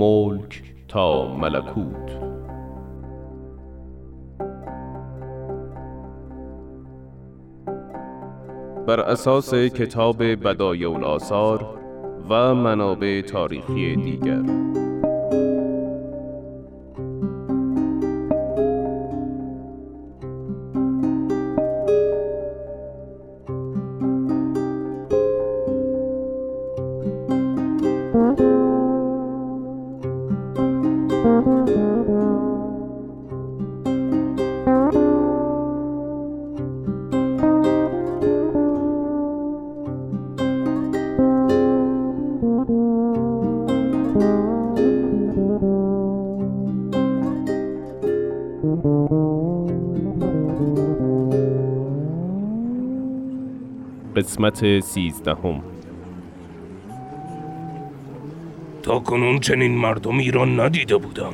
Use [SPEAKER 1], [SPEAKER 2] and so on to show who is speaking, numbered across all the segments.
[SPEAKER 1] ملک تا ملکوت. بر اساس کتاب بدایع الاثار و منابع تاریخی دیگر. قسمت سیزدهم.
[SPEAKER 2] تا کنون چنین مردمی را ندیده بودم.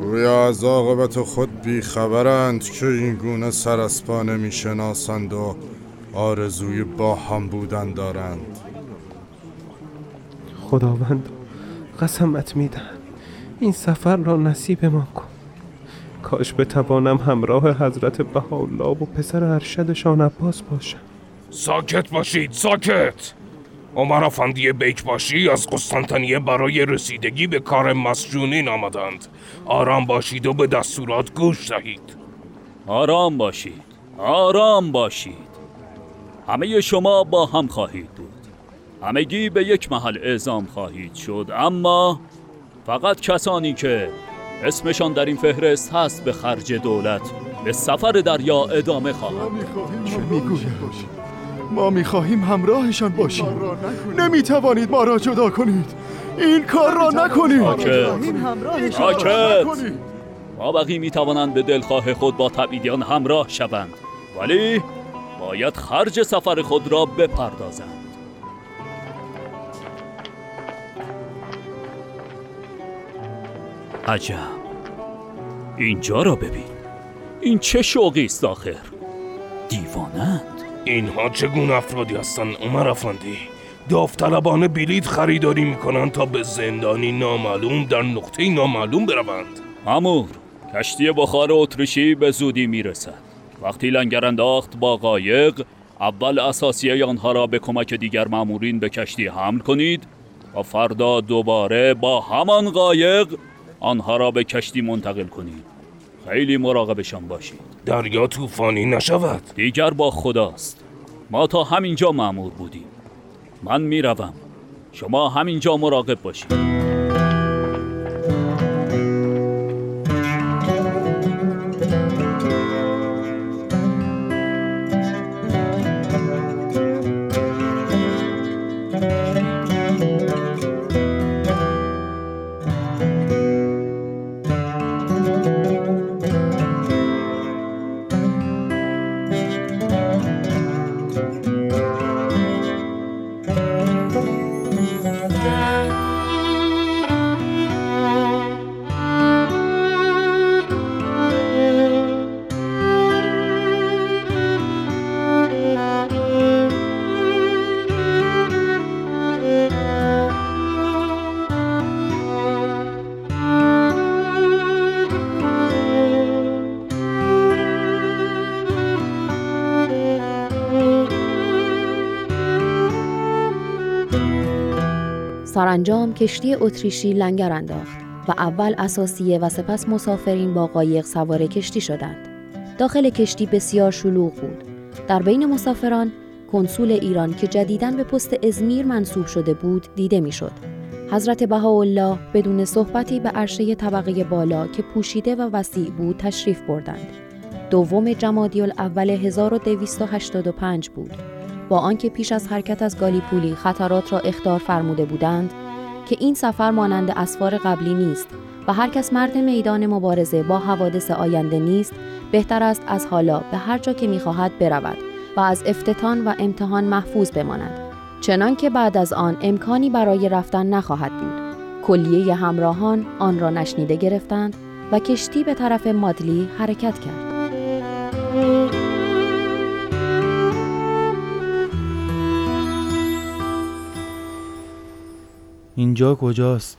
[SPEAKER 3] گویا از عاقبت خود بیخبرند که این گونه سرسپا نمی‌شناسند و آرزوی با هم بودن دارند.
[SPEAKER 4] خداوند قسمت میدن این سفر را نصیب ما کن. کاش بتوانم همراه حضرت بهاءالله و پسر ارشدشان عباس باشم.
[SPEAKER 2] ساکت باشید ساکت! عمر افندی بیکباشی از قسطنطنیه برای رسیدگی به کار مسجونین آمدند. آرام باشید و به دستورات گوش دهید.
[SPEAKER 5] آرام باشید آرام باشید. همه شما با هم خواهید بود. همگی به یک محل اعزام خواهید شد اما فقط کسانی که اسمشان در این فهرست هست به خرج دولت به سفر دریا ادامه خواهند
[SPEAKER 6] چه می‌گوید ما می‌خواهیم همراهشان باشیم. نمی‌توانید ما را جدا کنید. این کار را نکنید.
[SPEAKER 5] ساکت ما بقی می‌توانند به دلخواه خود با تبعیدیان همراه شوند. ولی باید خرج سفر خود را بپردازند. عجب. اینجا را ببین. این چه شوقی است آخر؟ دیوانند
[SPEAKER 2] اینها چگونه افرادی هستند؟ عمر افندی داوطلبانه بلیط خریداری می‌کنند تا به زندانی نامعلوم در نقطه نامعلوم بروند.
[SPEAKER 5] امور کشتی بخار اتریشی به زودی می‌رسد. وقتی لنگر انداخت با قایق اول اساسیه آنها را به کمک دیگر مامورین به کشتی حمل کنید و فردا دوباره با همان قایق آنها را به کشتی منتقل کنید. خیلی مراقبشان باشید.
[SPEAKER 2] دریا طوفانی نشود.
[SPEAKER 5] دیگر با خداست. ما تا همینجا معمور بودیم. من می‌روم. شما همینجا مراقب باشید.
[SPEAKER 7] سرانجام کشتی اتریشی لنگر انداخت و اول اساسیه و سپس مسافرین با قایق سوار کشتی شدند. داخل کشتی بسیار شلوغ بود. در بین مسافران کنسول ایران که جدیداً به پست ازمیر منصوب شده بود دیده می‌شد. حضرت بهاءالله بدون صحبتی به عرشه طبقه بالا که پوشیده و وسیع بود تشریف بردند. دوم جمادی الاول 1285 بود. با آنکه پیش از حرکت از گالیپولی خطرات را اختار فرموده بودند که این سفر مانند اسفار قبلی نیست و هر کس مرد میدان مبارزه با حوادث آینده نیست بهتر است از حالا به هر جا که می‌خواهد برود و از افتتان و امتحان محفوظ بماند. چنان که بعد از آن امکانی برای رفتن نخواهد بود. کلیه همراهان آن را نشنیده گرفتند و کشتی به طرف مادلی حرکت کرد.
[SPEAKER 8] اینجا کجاست؟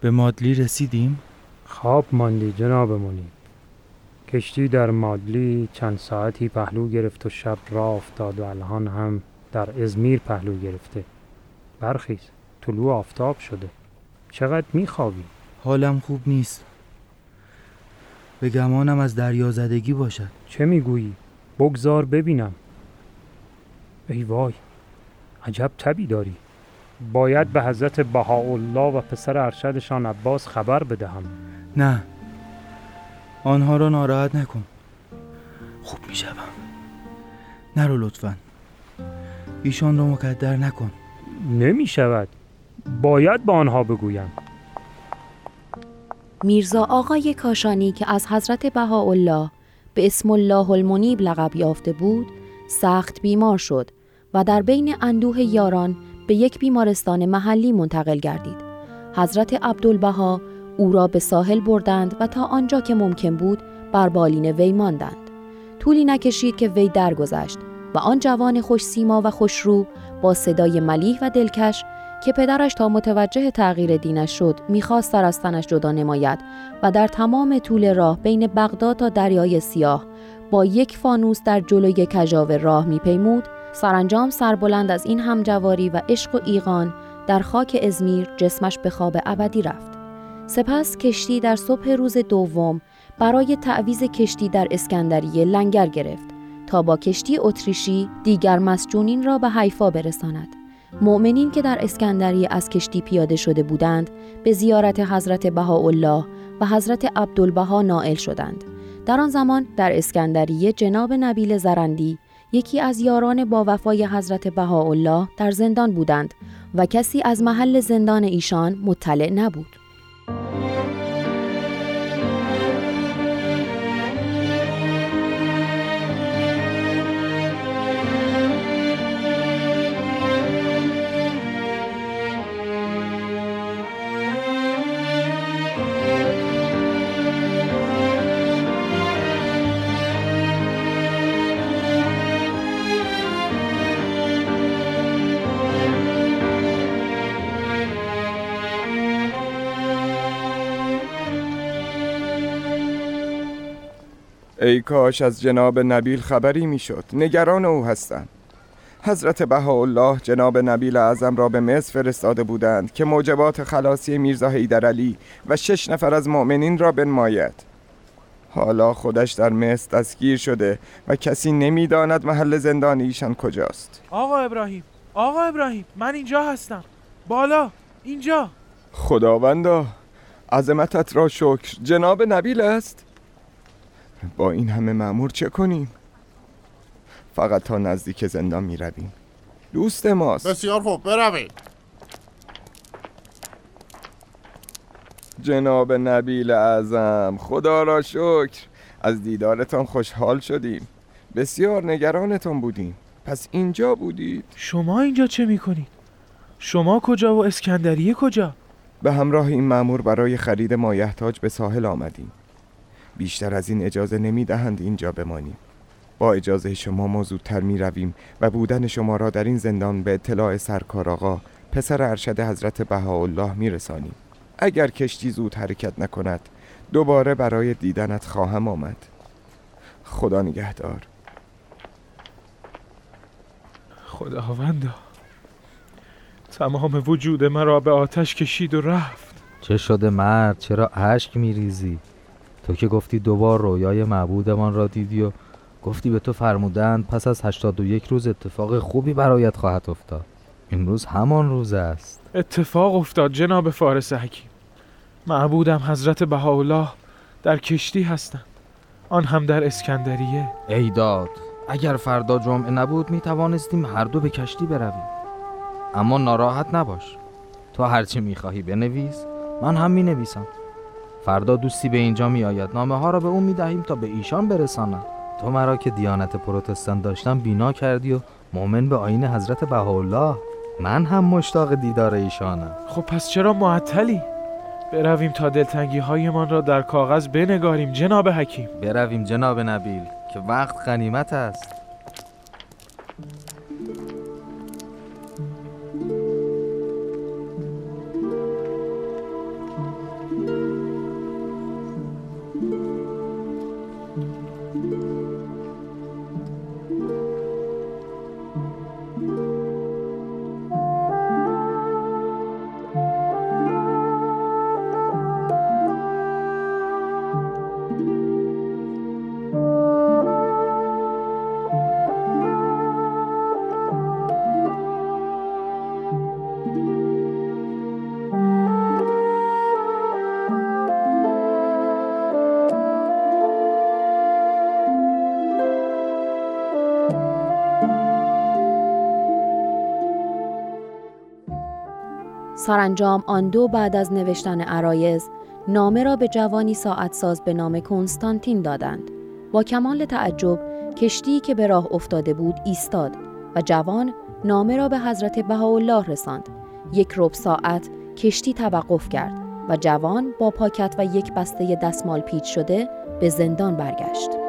[SPEAKER 8] به مادلی رسیدیم؟
[SPEAKER 9] خواب ماندی جناب منی کشتی در مادلی چند ساعتی پهلو گرفت و شب راه افتاد و الان هم در ازمیر پهلو گرفته برخیز طلوع آفتاب شده چقدر میخوابی؟
[SPEAKER 8] حالم خوب نیست به گمانم از دریا زدگی باشد
[SPEAKER 9] چه می‌گویی؟ بگذار ببینم ای وای عجب تبی داری باید به حضرت بهاءالله و پسر ارشدشان عباس خبر بدهم.
[SPEAKER 8] نه. آنها را ناراحت نکن. خوب می شوم. نرو لطفا. ایشان را مقدر نکن.
[SPEAKER 9] نمی شود. باید با آنها بگویم.
[SPEAKER 7] میرزا آقای کاشانی که از حضرت بهاءالله به اسم الله المنیب لقب یافته بود سخت بیمار شد و در بین اندوه یاران به یک بیمارستان محلی منتقل گردید. حضرت عبدالبها او را به ساحل بردند و تا آنجا که ممکن بود بر بالین وی ماندند. طولی نکشید که وی درگذشت و آن جوان خوش سیما و خوشرو با صدای ملیح و دلکش که پدرش تا متوجه تغییر دینش شد می‌خواست سر از تنش جدا نماید و در تمام طول راه بین بغداد تا دریای سیاه با یک فانوس در جلوی کجاوه راه میپیمود سرانجام سربلند از این همجواری و عشق و ایقان در خاک ازمیر جسمش به خواب ابدی رفت. سپس کشتی در صبح روز دوم برای تعویز کشتی در اسکندریه لنگر گرفت تا با کشتی اتریشی دیگر مسجونین را به حیفا برساند. مؤمنین که در اسکندریه از کشتی پیاده شده بودند به زیارت حضرت بهاءالله و حضرت عبدالبها نائل شدند. در آن زمان در اسکندریه جناب نبیل زرندی یکی از یاران با وفای حضرت بهاءالله در زندان بودند و کسی از محل زندان ایشان مطلع نبود.
[SPEAKER 10] ای کاش از جناب نبیل خبری می‌شد. نگران او هستم. حضرت بهاءالله جناب نبیل اعظم را به مصر فرستاده بودند که موجبات خلاصی میرزا حیدرعلی و شش نفر از مؤمنین را بنماید. حالا خودش در مصر دستگیر شده و کسی نمی‌داند محل زندان ایشان کجاست.
[SPEAKER 11] آقا ابراهیم آقا ابراهیم من اینجا هستم. بالا اینجا.
[SPEAKER 10] خداوندا عظمتت را شکر. جناب نبیل است؟ با این همه معمور چه کنیم؟ فقط تا نزدیک زندان می رویم دوست ماست.
[SPEAKER 3] بسیار خوب بروید.
[SPEAKER 10] جناب نبیل اعظم خدا را شکر. از دیدارتان خوشحال شدیم. بسیار نگرانتان بودیم. پس اینجا بودید؟
[SPEAKER 11] شما اینجا چه می‌کنید؟ شما کجا و اسکندریه کجا؟
[SPEAKER 10] به همراه این مأمور برای خرید مایحتاج به ساحل آمدیم. بیشتر از این اجازه نمی دهند اینجا بمانیم. با اجازه شما ما زودتر می رویم و بودن شما را در این زندان به اطلاع سرکار آقا پسر ارشد حضرت بهاءالله می رسانیم اگر کشتی زود حرکت نکند دوباره برای دیدنت خواهم آمد. خدا نگهدار.
[SPEAKER 11] خداوندا تمام وجود مرا به آتش کشید و رفت.
[SPEAKER 12] چه شده مرد؟ چرا اشک میریزی؟ تو که گفتی دوبار رویای معبودمان را دیدی و گفتی به تو فرمودند پس از 81 روز اتفاق خوبی برایت خواهد افتاد. امروز همان روز است.
[SPEAKER 11] اتفاق افتاد جناب فارس حکیم. معبودم حضرت بهاءالله در کشتی هستند. آن هم در اسکندریه.
[SPEAKER 12] ای داد اگر فردا جمعه نبود می توانستیم هر دو به کشتی برویم. اما ناراحت نباش. تو هرچی می خواهی بنویس من هم می نویسم. فردا دوستی به اینجا می آید نامه ها را به اون می دهیم تا به ایشان برسانم تو مرا که دیانت پروتستان داشتم بینا کردی و مؤمن به آین حضرت بهاءالله. من هم مشتاق دیدار ایشانم.
[SPEAKER 11] خب پس چرا معطلی؟ برویم تا دلتنگی هایمان را در کاغذ بنگاریم جناب حکیم.
[SPEAKER 12] برویم جناب نبیل که وقت غنیمت است.
[SPEAKER 7] سرانجام آن دو بعد از نوشتن عرایز نامه را به جوانی ساعت ساز به نام کنستانتین دادند. با کمال تعجب کشتی که به راه افتاده بود ایستاد و جوان نامه را به حضرت بهاءالله رساند. یک ربع ساعت کشتی توقف کرد و جوان با پاکت و یک بسته دستمال پیچ شده به زندان برگشت.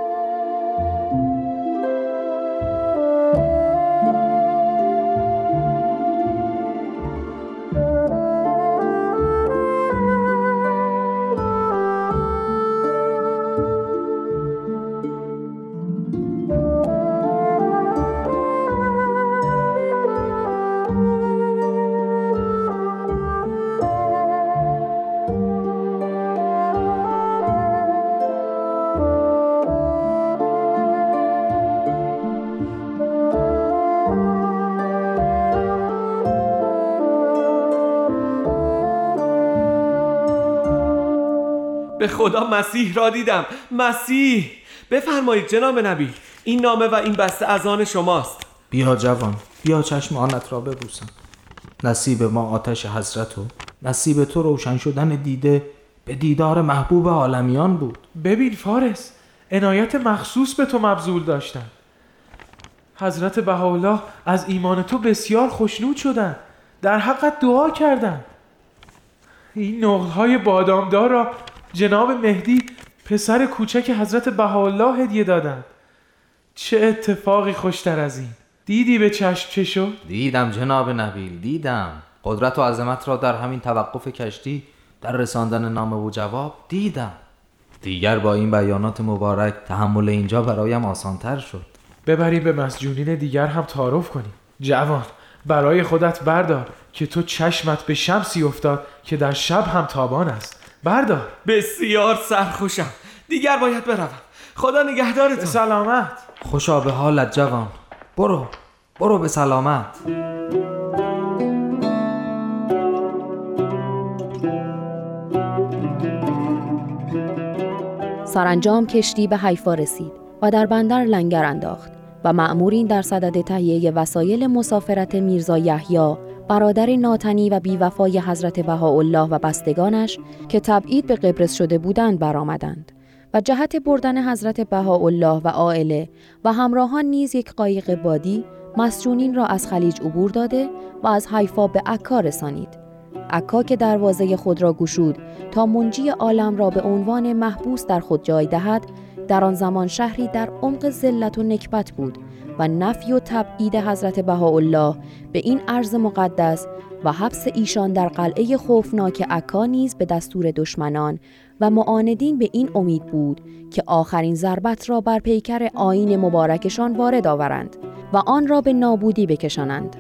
[SPEAKER 4] به خدا مسیح را دیدم. مسیح! بفرمایید جناب نبی این نامه و این بسته از آن شماست.
[SPEAKER 12] بیا جوان بیا چشم آنت را ببوسم. نصیب ما آتش حضرت و نصیب تو روشن شدن دیده به دیدار محبوب عالمیان بود.
[SPEAKER 11] ببین فارس عنایت مخصوص به تو مبذول داشتن. حضرت بهاءالله از ایمان تو بسیار خوشنود شدن. در حقت دعا کردند این نقلهای بادامدار را جناب مهدی پسر کوچک حضرت بهاءالله هدیه دادند. چه اتفاقی خوشتر از این؟ دیدی به چشم چه شد؟
[SPEAKER 12] دیدم جناب نبیل دیدم. قدرت و عظمت را در همین توقف کشتی در رساندن نامه و جواب دیدم. دیگر با این بیانات مبارک تحمل اینجا برایم آسانتر شد.
[SPEAKER 11] ببریم به مسجونین دیگر هم تعارف کنیم. جوان برای خودت بردار که تو چشمت به شمسی افتاد که در شب هم تابان است. بردار.
[SPEAKER 4] بسیار سرخوشم. دیگر باید بروم. خدا نگهدارتون.
[SPEAKER 11] سلامت.
[SPEAKER 12] خوشا به حالت جوان. برو. برو به سلامت.
[SPEAKER 7] سرانجام کشتی به حیفا رسید و در بندر لنگر انداخت و مأمورین در صدد تهیه وسایل مسافرت میرزا یحیی برادر ناتنی و بیوفای حضرت بهاءالله و بستگانش که تبعید به قبرس شده بودند برآمدند و جهت بردن حضرت بهاءالله و عائله و همراهان نیز یک قایق بادی مسجونین را از خلیج عبور داده و از حیفا به عکا رسانید. عکا که دروازه خود را گشود تا منجی عالم را به عنوان محبوس در خود جای دهد در آن زمان شهری در عمق ذلت و نکبت بود و نفی و تبعید حضرت بهاءالله به این عرض مقدس و حبس ایشان در قلعه خوفناک عکا نیز به دستور دشمنان و معاندین به این امید بود که آخرین ضربت را بر پیکر آین مبارکشان وارد آورند و آن را به نابودی بکشانند.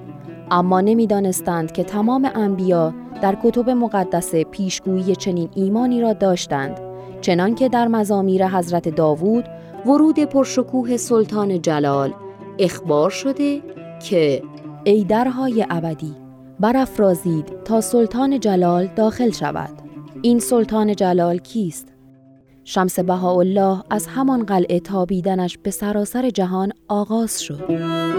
[SPEAKER 7] اما نمی‌دانستند که تمام انبیا در کتب مقدسه پیشگویی چنین ایمانی را داشتند چنان که در مزامیر حضرت داوود ورود پرشکوه سلطان جلال اخبار شده که ای درهای ابدی برافرازید تا سلطان جلال داخل شود. این سلطان جلال کیست؟ شمس بهاءالله از همان قلعه تابیدنش به سراسر جهان آغاز شد.